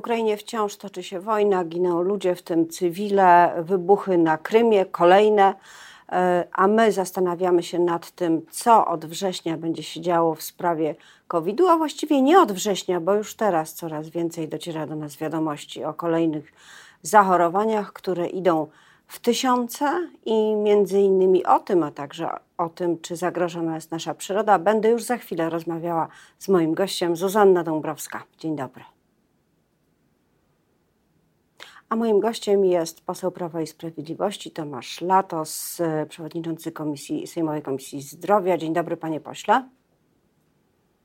Ukrainie wciąż toczy się wojna, giną ludzie, w tym cywile, wybuchy na Krymie, kolejne, e, a my zastanawiamy się nad tym, co od września będzie się działo w sprawie COVID-u, a właściwie nie od września, bo już teraz coraz więcej dociera do nas wiadomości o kolejnych zachorowaniach, które idą w tysiące i między innymi o tym, a także o tym, czy zagrożona jest nasza przyroda, będę już za chwilę rozmawiała z moim gościem, Zuzanna Dąbrowska. Dzień dobry. A moim gościem jest poseł Prawa i Sprawiedliwości Tomasz Latos, przewodniczący Komisji, Sejmowej Komisji Zdrowia. Dzień dobry, panie pośle.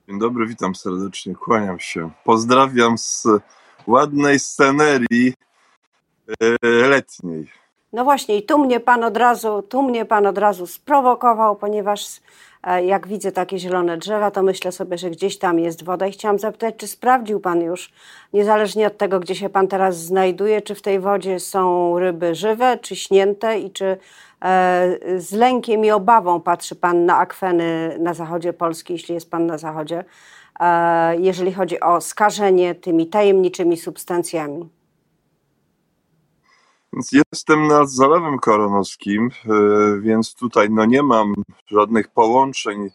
Dzień dobry, witam serdecznie, kłaniam się. Pozdrawiam z ładnej scenerii e, letniej. No właśnie, i tu mnie pan od razu, tu mnie pan od razu sprowokował, ponieważ e, jak widzę takie zielone drzewa, to myślę sobie, że gdzieś tam jest woda i chciałam zapytać, czy sprawdził pan już, niezależnie od tego, gdzie się pan teraz znajduje, czy w tej wodzie są ryby żywe, czy śnięte i czy e, z lękiem i obawą patrzy pan na akweny na zachodzie Polski, jeśli jest pan na zachodzie, e, jeżeli chodzi o skażenie tymi tajemniczymi substancjami. Więc jestem nad Zalewem Koronowskim, e, więc tutaj no nie mam żadnych połączeń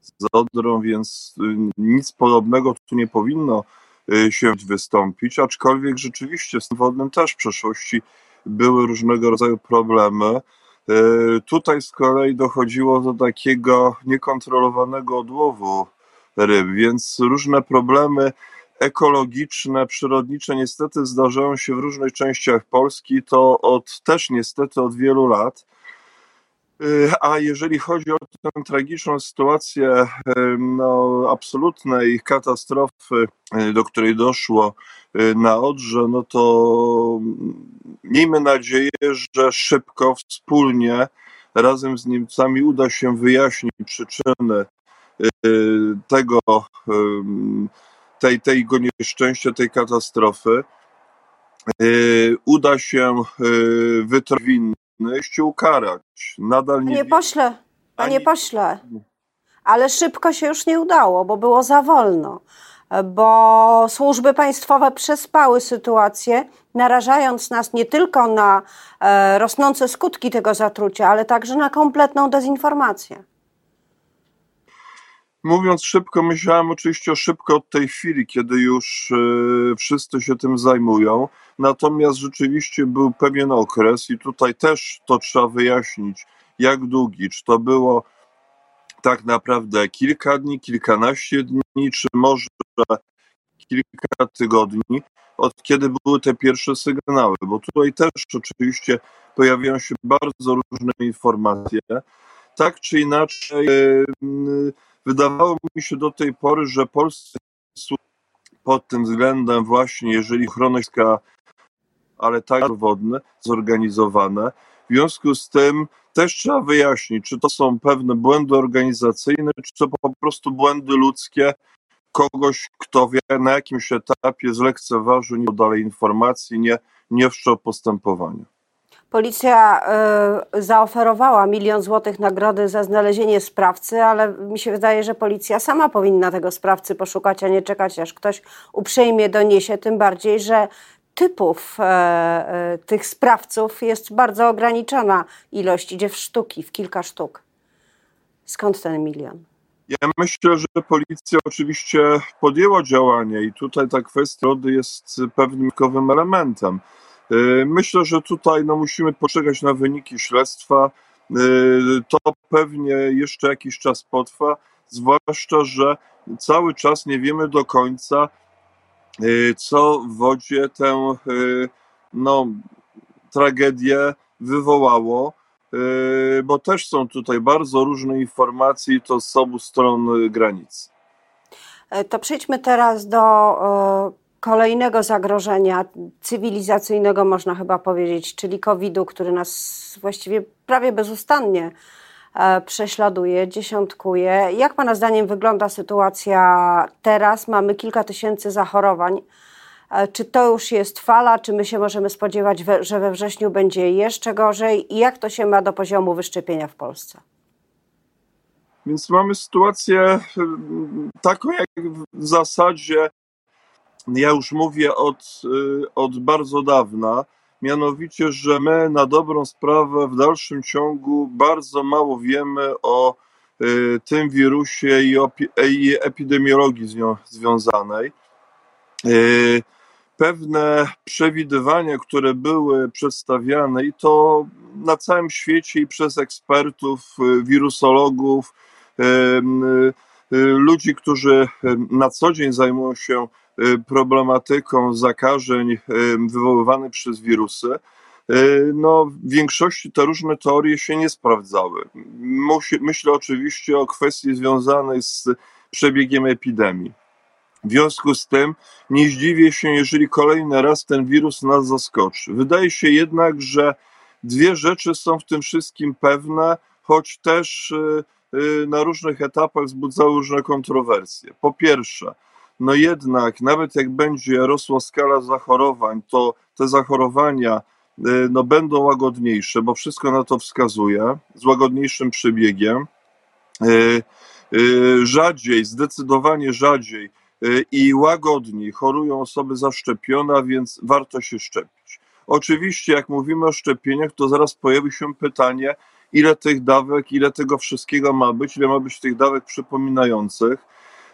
z Odrą, więc e, nic podobnego tu nie powinno e, się wystąpić, aczkolwiek rzeczywiście z tym wodnym też w przeszłości były różnego rodzaju problemy. Tutaj z kolei dochodziło do takiego niekontrolowanego odłowu ryb, więc różne problemy ekologiczne, przyrodnicze niestety zdarzają się w różnych częściach Polski, to od też niestety od wielu lat. Y, a jeżeli chodzi o tę tragiczną sytuację y, no, absolutnej katastrofy, y, do której doszło na Odrze, no to miejmy nadzieję, że szybko, wspólnie, razem z Niemcami uda się wyjaśnić przyczyny tego tej, tego nieszczęścia, tej katastrofy, yy, uda się wytrowić winnych ukarać. Nadal nie. Panie pośle, panie ani... pośle, ale szybko się już nie udało, bo było za wolno. Bo służby państwowe przespały sytuację, narażając nas nie tylko na e, rosnące skutki tego zatrucia, ale także na kompletną dezinformację. Mówiąc szybko, myślałem oczywiście o szybko od tej chwili, kiedy już e, wszyscy się tym zajmują. Natomiast rzeczywiście był pewien okres i tutaj też to trzeba wyjaśnić, jak długi. Czy to było tak naprawdę kilka dni, kilkanaście dni, czy może kilka tygodni, od kiedy były te pierwsze sygnały, bo tutaj też oczywiście pojawiają się bardzo różne informacje. Tak czy inaczej, Wydawało mi się do tej pory, że polscy pod tym względem właśnie, jeżeli chronośka, ale tak wodne, zorganizowane. W związku z tym też trzeba wyjaśnić, czy to są pewne błędy organizacyjne, czy to po prostu błędy ludzkie kogoś, kto wie, na jakimś etapie zlekceważył, nie dalej informacji, nie, nie wszczął postępowania. Policja y, zaoferowała milion złotych nagrody za znalezienie sprawcy, ale mi się wydaje, że policja sama powinna tego sprawcy poszukać, a nie czekać, aż ktoś uprzejmie doniesie. Tym bardziej, że typów e, e, tych sprawców jest bardzo ograniczona ilość, idzie w sztuki, w kilka sztuk. Skąd ten milion? Ja myślę, że policja oczywiście podjęła działanie i tutaj ta kwestia jest pewnym elementem. Y, myślę, że tutaj no, musimy poczekać na wyniki śledztwa. Y, to pewnie jeszcze jakiś czas potrwa, zwłaszcza, że cały czas nie wiemy do końca, y, co w wodzie tę no, tragedię wywołało, bo też są tutaj bardzo różne informacje i to z obu stron granicy. E, to przejdźmy teraz do kolejnego zagrożenia cywilizacyjnego, można chyba powiedzieć, czyli COVID-u, który nas właściwie prawie bezustannie e, prześladuje, dziesiątkuje. Jak Pana zdaniem wygląda sytuacja teraz? Mamy kilka tysięcy zachorowań. E, czy to już jest fala, czy my się możemy spodziewać, że we wrześniu będzie jeszcze gorzej? I jak to się ma do poziomu wyszczepienia w Polsce? Więc mamy sytuację taką, jak w zasadzie ja już mówię od, y, od bardzo dawna, mianowicie, że my na dobrą sprawę w dalszym ciągu bardzo mało wiemy o y, tym wirusie i, epidemiologii z nią związanej. Y, pewne przewidywania, które były przedstawiane i to na całym świecie i przez ekspertów, wirusologów, ludzi, którzy na co dzień zajmują się problematyką zakażeń y, wywoływanych przez wirusy, y, no, w większości te różne teorie się nie sprawdzały. Myślę oczywiście o kwestii związanej z przebiegiem epidemii. W związku z tym nie zdziwię się, jeżeli kolejny raz ten wirus nas zaskoczy. Wydaje się jednak, że dwie rzeczy są w tym wszystkim pewne, choć też na różnych etapach wzbudzały różne kontrowersje. Po pierwsze, no jednak nawet jak będzie rosła skala zachorowań, to te zachorowania y, no, będą łagodniejsze, bo wszystko na to wskazuje, z łagodniejszym przebiegiem. Y, y, rzadziej, zdecydowanie rzadziej i łagodniej chorują osoby zaszczepione, więc warto się szczepić. Oczywiście, jak mówimy o szczepieniach, to zaraz pojawi się pytanie, ile tych dawek, ile tego wszystkiego ma być, ile ma być tych dawek przypominających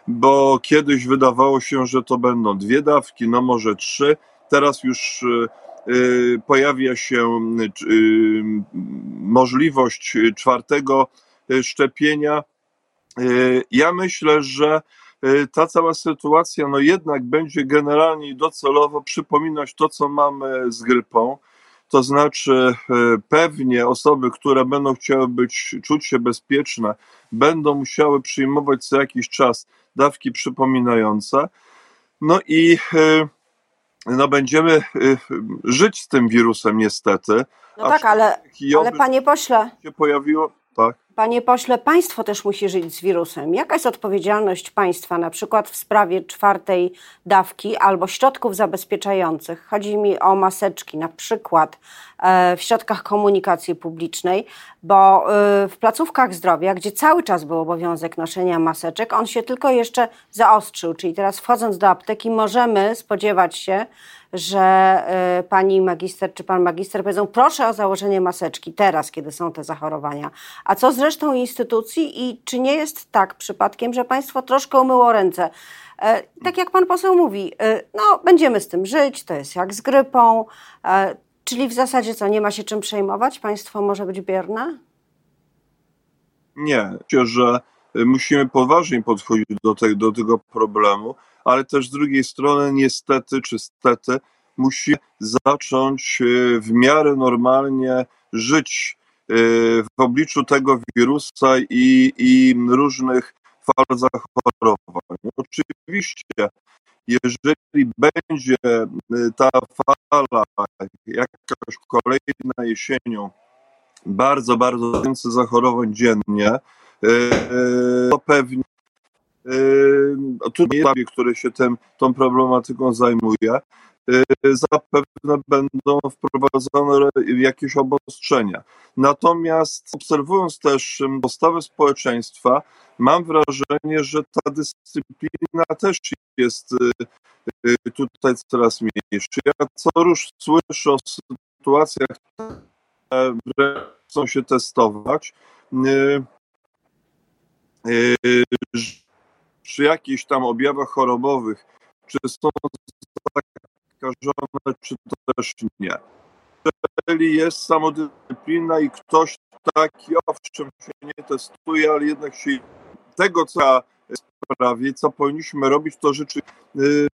bo kiedyś wydawało się, że to będą dwie dawki, no może trzy. Teraz już y, y, pojawia się y, możliwość czwartego szczepienia. Ja myślę, że ta cała sytuacja, no jednak będzie generalnie docelowo przypominać to, co mamy z grypą. To znaczy, pewnie osoby, które będą chciały być, czuć się bezpieczne, będą musiały przyjmować co jakiś czas dawki przypominające. No i e, no będziemy e, żyć z tym wirusem niestety. No tak, ale, ale panie pośle. Się pojawiło, tak. Panie pośle, państwo też musi żyć z wirusem. Jaka jest odpowiedzialność państwa na przykład w sprawie czwartej dawki albo środków zabezpieczających? Chodzi mi o maseczki na przykład e, w środkach komunikacji publicznej, bo e, w placówkach zdrowia, gdzie cały czas był obowiązek noszenia maseczek, on się tylko jeszcze zaostrzył, czyli teraz wchodząc do apteki możemy spodziewać się, że y, pani magister czy pan magister powiedzą, proszę o założenie maseczki teraz, kiedy są te zachorowania. A co z resztą instytucji i czy nie jest tak przypadkiem, że państwo troszkę umyło ręce? E, tak jak pan poseł mówi, y, no będziemy z tym żyć, to jest jak z grypą, e, czyli w zasadzie co, nie ma się czym przejmować? Państwo może być bierne? Nie, myślę, że musimy poważnie podchodzić do, te, do tego problemu ale też z drugiej strony niestety czy stety musi zacząć e, w miarę normalnie żyć e, w obliczu tego wirusa i, i różnych fal zachorowań. Oczywiście, jeżeli będzie e, ta fala jakaś kolejna jesienią, bardzo, bardzo więcej zachorowań dziennie, to pewnie tu jest który się tym, tą problematyką zajmuje, zapewne będą wprowadzone jakieś obostrzenia. Natomiast obserwując też postawę społeczeństwa, mam wrażenie, że ta dyscyplina też jest y, y, tutaj coraz mniejsza. Ja co już słyszę o sytuacjach, które chcą się testować, y, przy jakichś tam objawach chorobowych, czy są zakażone, czy też nie. Jeżeli jest samodyscyplina i ktoś taki, owszem, się nie testuje, ale jednak się tego, co sprawie, co powinniśmy robić, to rzeczy yy,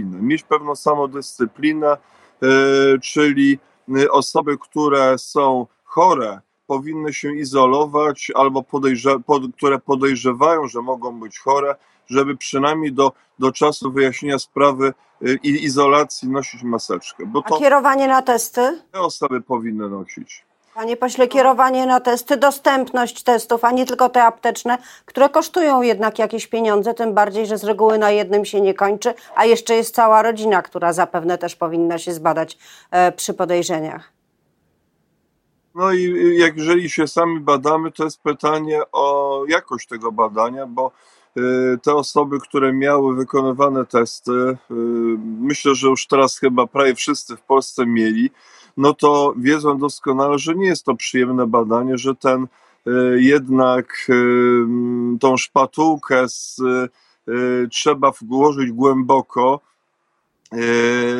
mieć pewną samodyscyplinę, yy, czyli y, osoby, które są chore, powinny się izolować albo podejrze, pod, które podejrzewają, że mogą być chore, żeby przynajmniej do, do czasu wyjaśnienia sprawy y, i izolacji nosić maseczkę. Bo to A kierowanie na testy? Te osoby powinny nosić. Panie pośle, kierowanie na testy, dostępność testów, a nie tylko te apteczne, które kosztują jednak jakieś pieniądze, tym bardziej, że z reguły na jednym się nie kończy, a jeszcze jest cała rodzina, która zapewne też powinna się zbadać e, przy podejrzeniach. No i jak jeżeli się sami badamy, to jest pytanie o jakość tego badania, bo te osoby, które miały wykonywane testy, myślę, że już teraz chyba prawie wszyscy w Polsce mieli, no to wiedzą doskonale, że nie jest to przyjemne badanie, że ten jednak tą szpatułkę z, trzeba włożyć głęboko,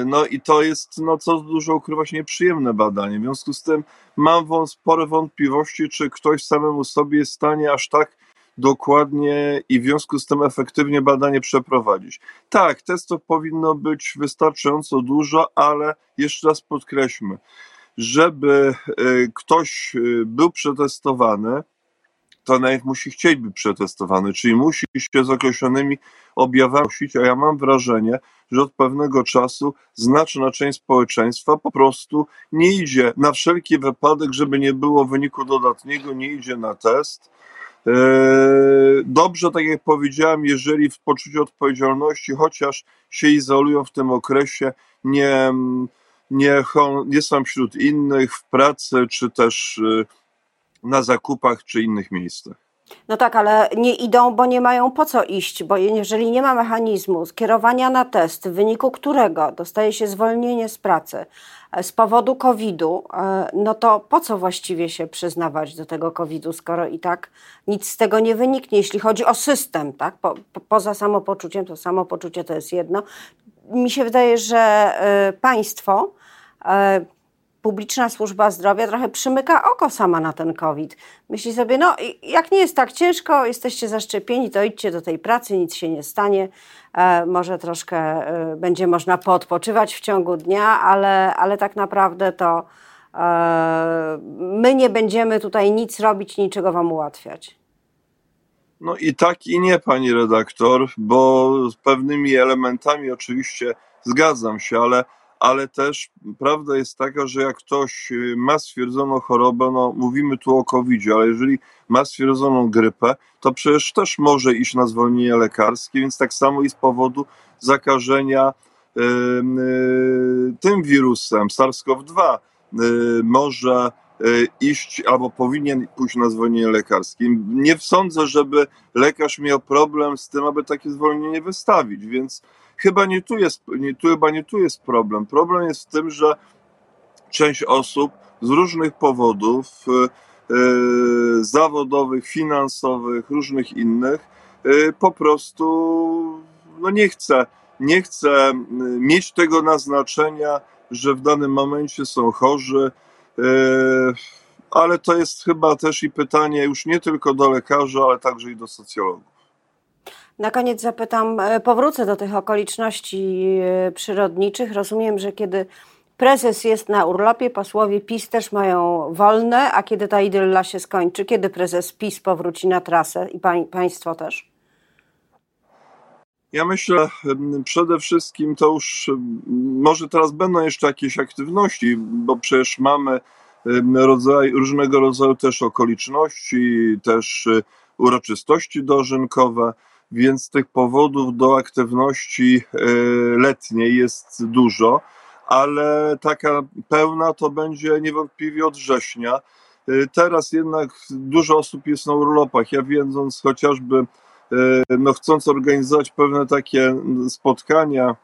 no i to jest, no co dużo ukrywać, nieprzyjemne badanie. W związku z tym mam spore wątpliwości, czy ktoś samemu sobie jest w stanie aż tak dokładnie i w związku z tym efektywnie badanie przeprowadzić. Tak, testów powinno być wystarczająco dużo, ale jeszcze raz podkreślmy, żeby yy, ktoś yy, był przetestowany, to najpierw musi chcieć być przetestowany, czyli musi się z określonymi objawami, a ja mam wrażenie, że od pewnego czasu znaczna część społeczeństwa po prostu nie idzie na wszelki wypadek, żeby nie było wyniku dodatniego, nie idzie na test. Eee, dobrze, tak jak powiedziałem, jeżeli w poczuciu odpowiedzialności, chociaż się izolują w tym okresie, nie, nie, nie są wśród innych w pracy, czy też e, na zakupach, czy innych miejscach. No tak, ale nie idą, bo nie mają po co iść, bo jeżeli nie ma mechanizmu skierowania na test, w wyniku którego dostaje się zwolnienie z pracy e, z powodu COVID-u, e, no to po co właściwie się przyznawać do tego COVID-u, skoro i tak nic z tego nie wyniknie, jeśli chodzi o system, tak? Po, po, poza samopoczuciem, to samopoczucie to jest jedno. Mi się wydaje, że e, państwo publiczna służba zdrowia trochę przymyka oko sama na ten COVID. Myśli sobie, no jak nie jest tak ciężko, jesteście zaszczepieni, to idźcie do tej pracy, nic się nie stanie. E, może troszkę e, będzie można poodpoczywać w ciągu dnia, ale, ale tak naprawdę to e, my nie będziemy tutaj nic robić, niczego wam ułatwiać. No i tak i nie, pani redaktor, bo z pewnymi elementami oczywiście zgadzam się, ale ale też prawda jest taka, że jak ktoś y, ma stwierdzoną chorobę, no mówimy tu o covid ale jeżeli ma stwierdzoną grypę, to przecież też może iść na zwolnienie lekarskie, więc tak samo i z powodu zakażenia y, tym wirusem SARS-CoV-2 y, może iść albo powinien pójść na zwolnienie lekarskie. Nie sądzę, żeby lekarz miał problem z tym, aby takie zwolnienie wystawić, więc Chyba nie tu jest, nie, tu, chyba nie tu jest problem. Problem jest w tym, że część osób z różnych powodów yy, zawodowych, finansowych, różnych innych yy, po prostu no nie chce, nie chce mieć tego naznaczenia, że w danym momencie są chorzy. Yy, ale to jest chyba też i pytanie już nie tylko do lekarza, ale także i do socjologów. Na koniec zapytam, e, powrócę do tych okoliczności e, przyrodniczych. Rozumiem, że kiedy prezes jest na urlopie, posłowie PiS też mają wolne, a kiedy ta idylla się skończy? Kiedy prezes PiS powróci na trasę i państwo też? Ja myślę przede wszystkim to już może teraz będą jeszcze jakieś aktywności, bo przecież mamy rodzaj, różnego rodzaju też okoliczności, też e, uroczystości dożynkowe więc tych powodów do aktywności e, letniej jest dużo, ale taka pełna to będzie niewątpliwie od września. E, teraz jednak dużo osób jest na urlopach. Ja wiedząc chociażby, no chcąc organizować pewne takie spotkania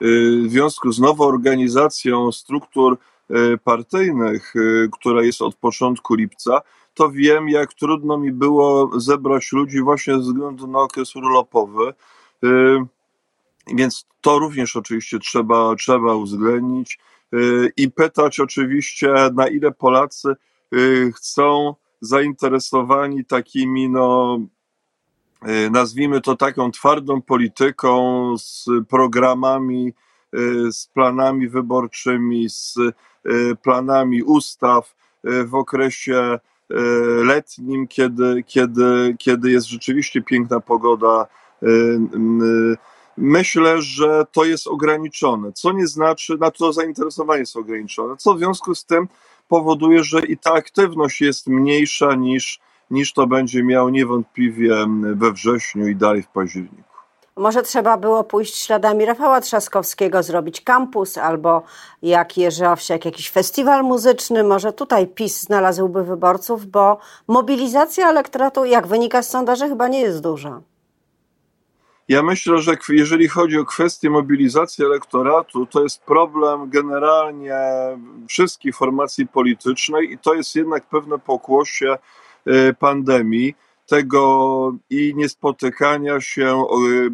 w związku z nową organizacją struktur partyjnych, która jest od początku lipca, to wiem, jak trudno mi było zebrać ludzi właśnie ze względu na okres urlopowy. Więc to również oczywiście trzeba, trzeba uwzględnić i pytać oczywiście, na ile Polacy chcą zainteresowani takimi, no, nazwijmy to taką twardą polityką, z programami, z planami wyborczymi, z planami ustaw w okresie E, letnim, kiedy, kiedy, kiedy jest rzeczywiście piękna pogoda. E, myślę, że to jest ograniczone, co nie znaczy, na to zainteresowanie jest ograniczone, co w związku z tym powoduje, że i ta aktywność jest mniejsza niż, niż to będzie miało niewątpliwie we wrześniu i dalej w październiku. Może trzeba było pójść śladami Rafała Trzaskowskiego, zrobić kampus albo jak Jerzy Owsiak, jakiś festiwal muzyczny. Może tutaj PiS znalazłby wyborców, bo mobilizacja elektoratu, jak wynika z sondaży, chyba nie jest duża. Ja myślę, że jeżeli chodzi o kwestię mobilizacji elektoratu, to jest problem generalnie wszystkich formacji politycznej i to jest jednak pewne pokłosie y, pandemii, tego i niespotykania się,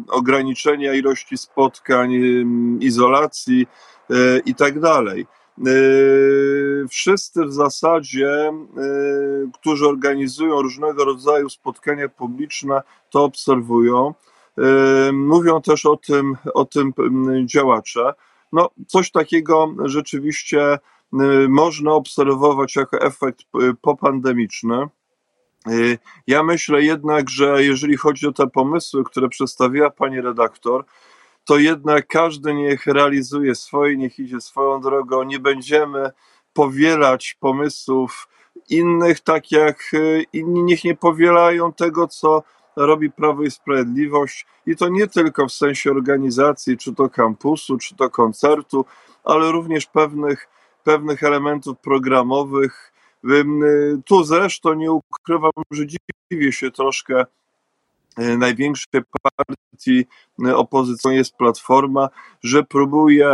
ograniczenia ilości spotkań, y, izolacji y, i tak dalej. Wszyscy w zasadzie, którzy organizują różnego rodzaju spotkania publiczne, to obserwują. Mówią też o tym, o tym działacze. No, coś takiego rzeczywiście można obserwować jako efekt popandemiczny. Ja myślę jednak, że jeżeli chodzi o te pomysły, które przedstawiła pani redaktor, to jednak każdy niech realizuje swoje, niech idzie swoją drogą. Nie będziemy powielać pomysłów innych, tak jak inni niech nie powielają tego, co robi Prawo i Sprawiedliwość i to nie tylko w sensie organizacji, czy to kampusu, czy to koncertu, ale również pewnych, pewnych elementów programowych. Tu zresztą nie ukrywam, że dziwię się troszkę e, największej partii opozycyjnej jest Platforma, że próbuje,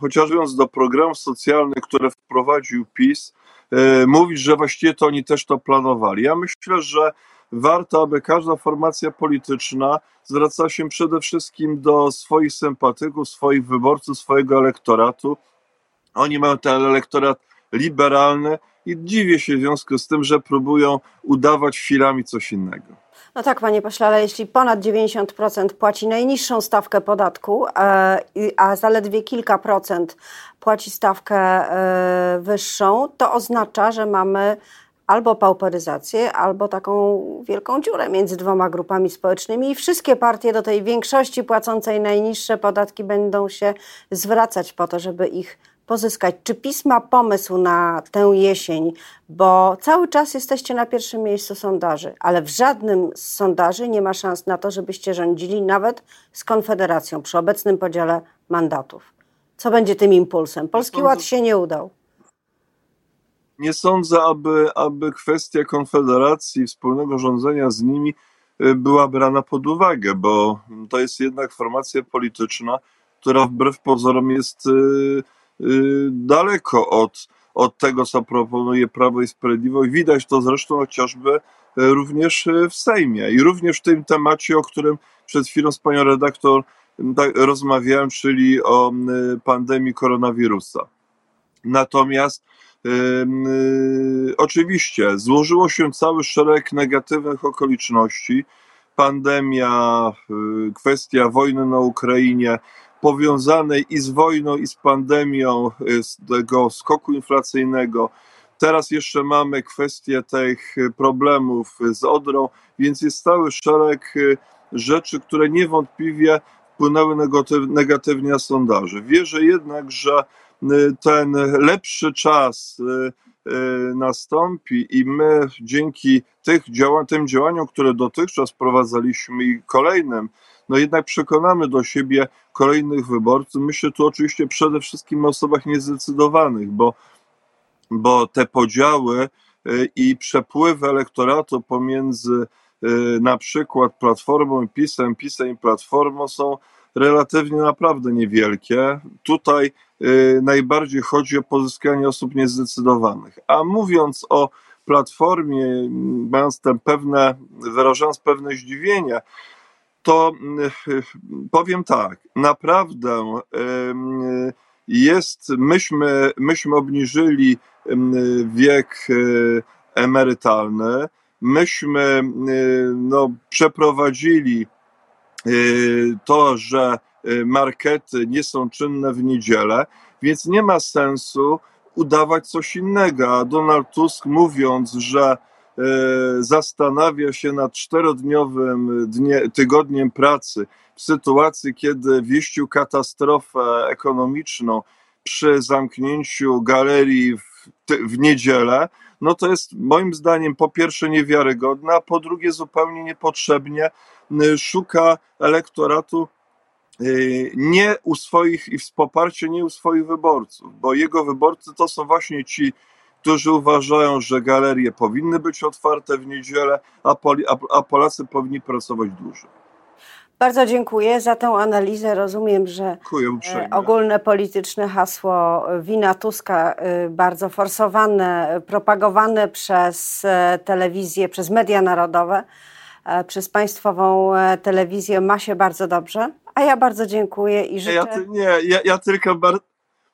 chociaż mówiąc do programów socjalnych, które wprowadził PiS, e, mówić, że właściwie to oni też to planowali. Ja myślę, że warto, aby każda formacja polityczna zwracała się przede wszystkim do swoich sympatyków, swoich wyborców, swojego elektoratu. Oni mają ten elektorat liberalny i dziwię się w związku z tym, że próbują udawać chwilami coś innego. No tak, panie pośle, ale jeśli ponad 90% płaci najniższą stawkę podatku, e, a zaledwie kilka procent płaci stawkę e, wyższą, to oznacza, że mamy albo pauperyzację, albo taką wielką dziurę między dwoma grupami społecznymi i wszystkie partie do tej większości płacącej najniższe podatki będą się zwracać po to, żeby ich pozyskać. Czy PiS ma pomysł na tę jesień? Bo cały czas jesteście na pierwszym miejscu sondaży, ale w żadnym z sondaży nie ma szans na to, żebyście rządzili nawet z Konfederacją przy obecnym podziale mandatów. Co będzie tym impulsem? Polski Ład się nie udał nie sądzę, aby, aby kwestia konfederacji, wspólnego rządzenia z nimi y, była brana pod uwagę, bo to jest jednak formacja polityczna, która wbrew pozorom jest y, y, daleko od, od tego, co proponuje Prawo i Sprawiedliwość. Widać to zresztą chociażby również w Sejmie i również w tym temacie, o którym przed chwilą z panią redaktor tak, rozmawiałem, czyli o pandemii koronawirusa. Natomiast Y, oczywiście złożyło się cały szereg negatywnych okoliczności. Pandemia, y, kwestia wojny na Ukrainie, powiązanej i z wojną, i z pandemią, y, z tego skoku inflacyjnego. Teraz jeszcze mamy kwestię tych problemów z Odrą, więc jest cały szereg rzeczy, które niewątpliwie wpłynęły negatywnie na sondaże. Wierzę jednak, że Y, ten lepszy czas y, y, nastąpi i my dzięki tych tym działaniom, które dotychczas prowadzaliśmy i kolejnym, no jednak przekonamy do siebie kolejnych wyborców. Myślę tu oczywiście przede wszystkim o osobach niezdecydowanych, bo, bo te podziały i przepływy elektoratu pomiędzy na przykład Platformą i PiSem, PiSem i Platformą są relatywnie naprawdę niewielkie. Tutaj y, najbardziej chodzi o pozyskanie osób niezdecydowanych. A mówiąc o platformie, mając tam pewne, wyrażając pewne zdziwienie, to y, powiem tak, naprawdę y, jest, myśmy, myśmy obniżyli wiek emerytalny, myśmy no, przeprowadzili Y, to, że y, markety nie są czynne w niedzielę, więc nie ma sensu udawać coś innego. A Donald Tusk mówiąc, że y, zastanawia się nad czterodniowym dnie, tygodniem pracy w sytuacji, kiedy wieścił katastrofę ekonomiczną przy zamknięciu galerii w, w niedzielę, no to jest moim zdaniem po pierwsze niewiarygodne, a po drugie zupełnie niepotrzebnie y, szuka elektoratu y, nie u swoich i w poparciu nie u swoich wyborców, bo jego wyborcy to są właśnie ci, którzy uważają, że galerie powinny być otwarte w niedzielę, a, Poli, a, a Polacy powinni pracować dłużej. Bardzo dziękuję za tę analizę. Rozumiem, że e, ogólne polityczne hasło wina Tuska, e, bardzo forsowane, propagowane przez e, telewizję, przez media narodowe, przez państwową telewizję ma się bardzo dobrze. A ja bardzo dziękuję i życzę... Ja, nie, ja, ja tylko bar,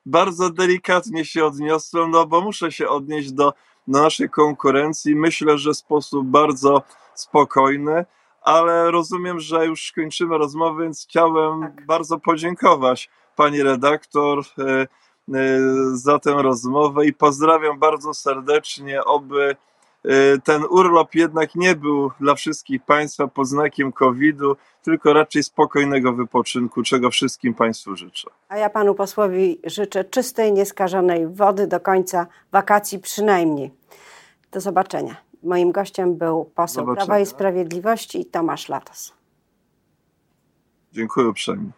bardzo delikatnie się odniosłem, no bo muszę się odnieść do, naszej konkurencji. Myślę, że w sposób bardzo spokojny, ale rozumiem, że już kończymy rozmowę, więc chciałem Tak. bardzo podziękować pani redaktor e, e, za tę rozmowę i pozdrawiam bardzo serdecznie, oby ten urlop jednak nie był dla wszystkich Państwa pod znakiem COVID-u, tylko raczej spokojnego wypoczynku, czego wszystkim Państwu życzę. A ja panu posłowi życzę czystej, nieskażonej wody do końca wakacji przynajmniej. Do zobaczenia. Moim gościem był poseł Zobaczenia. Prawa i Sprawiedliwości Tomasz Latos. Dziękuję uprzejmie.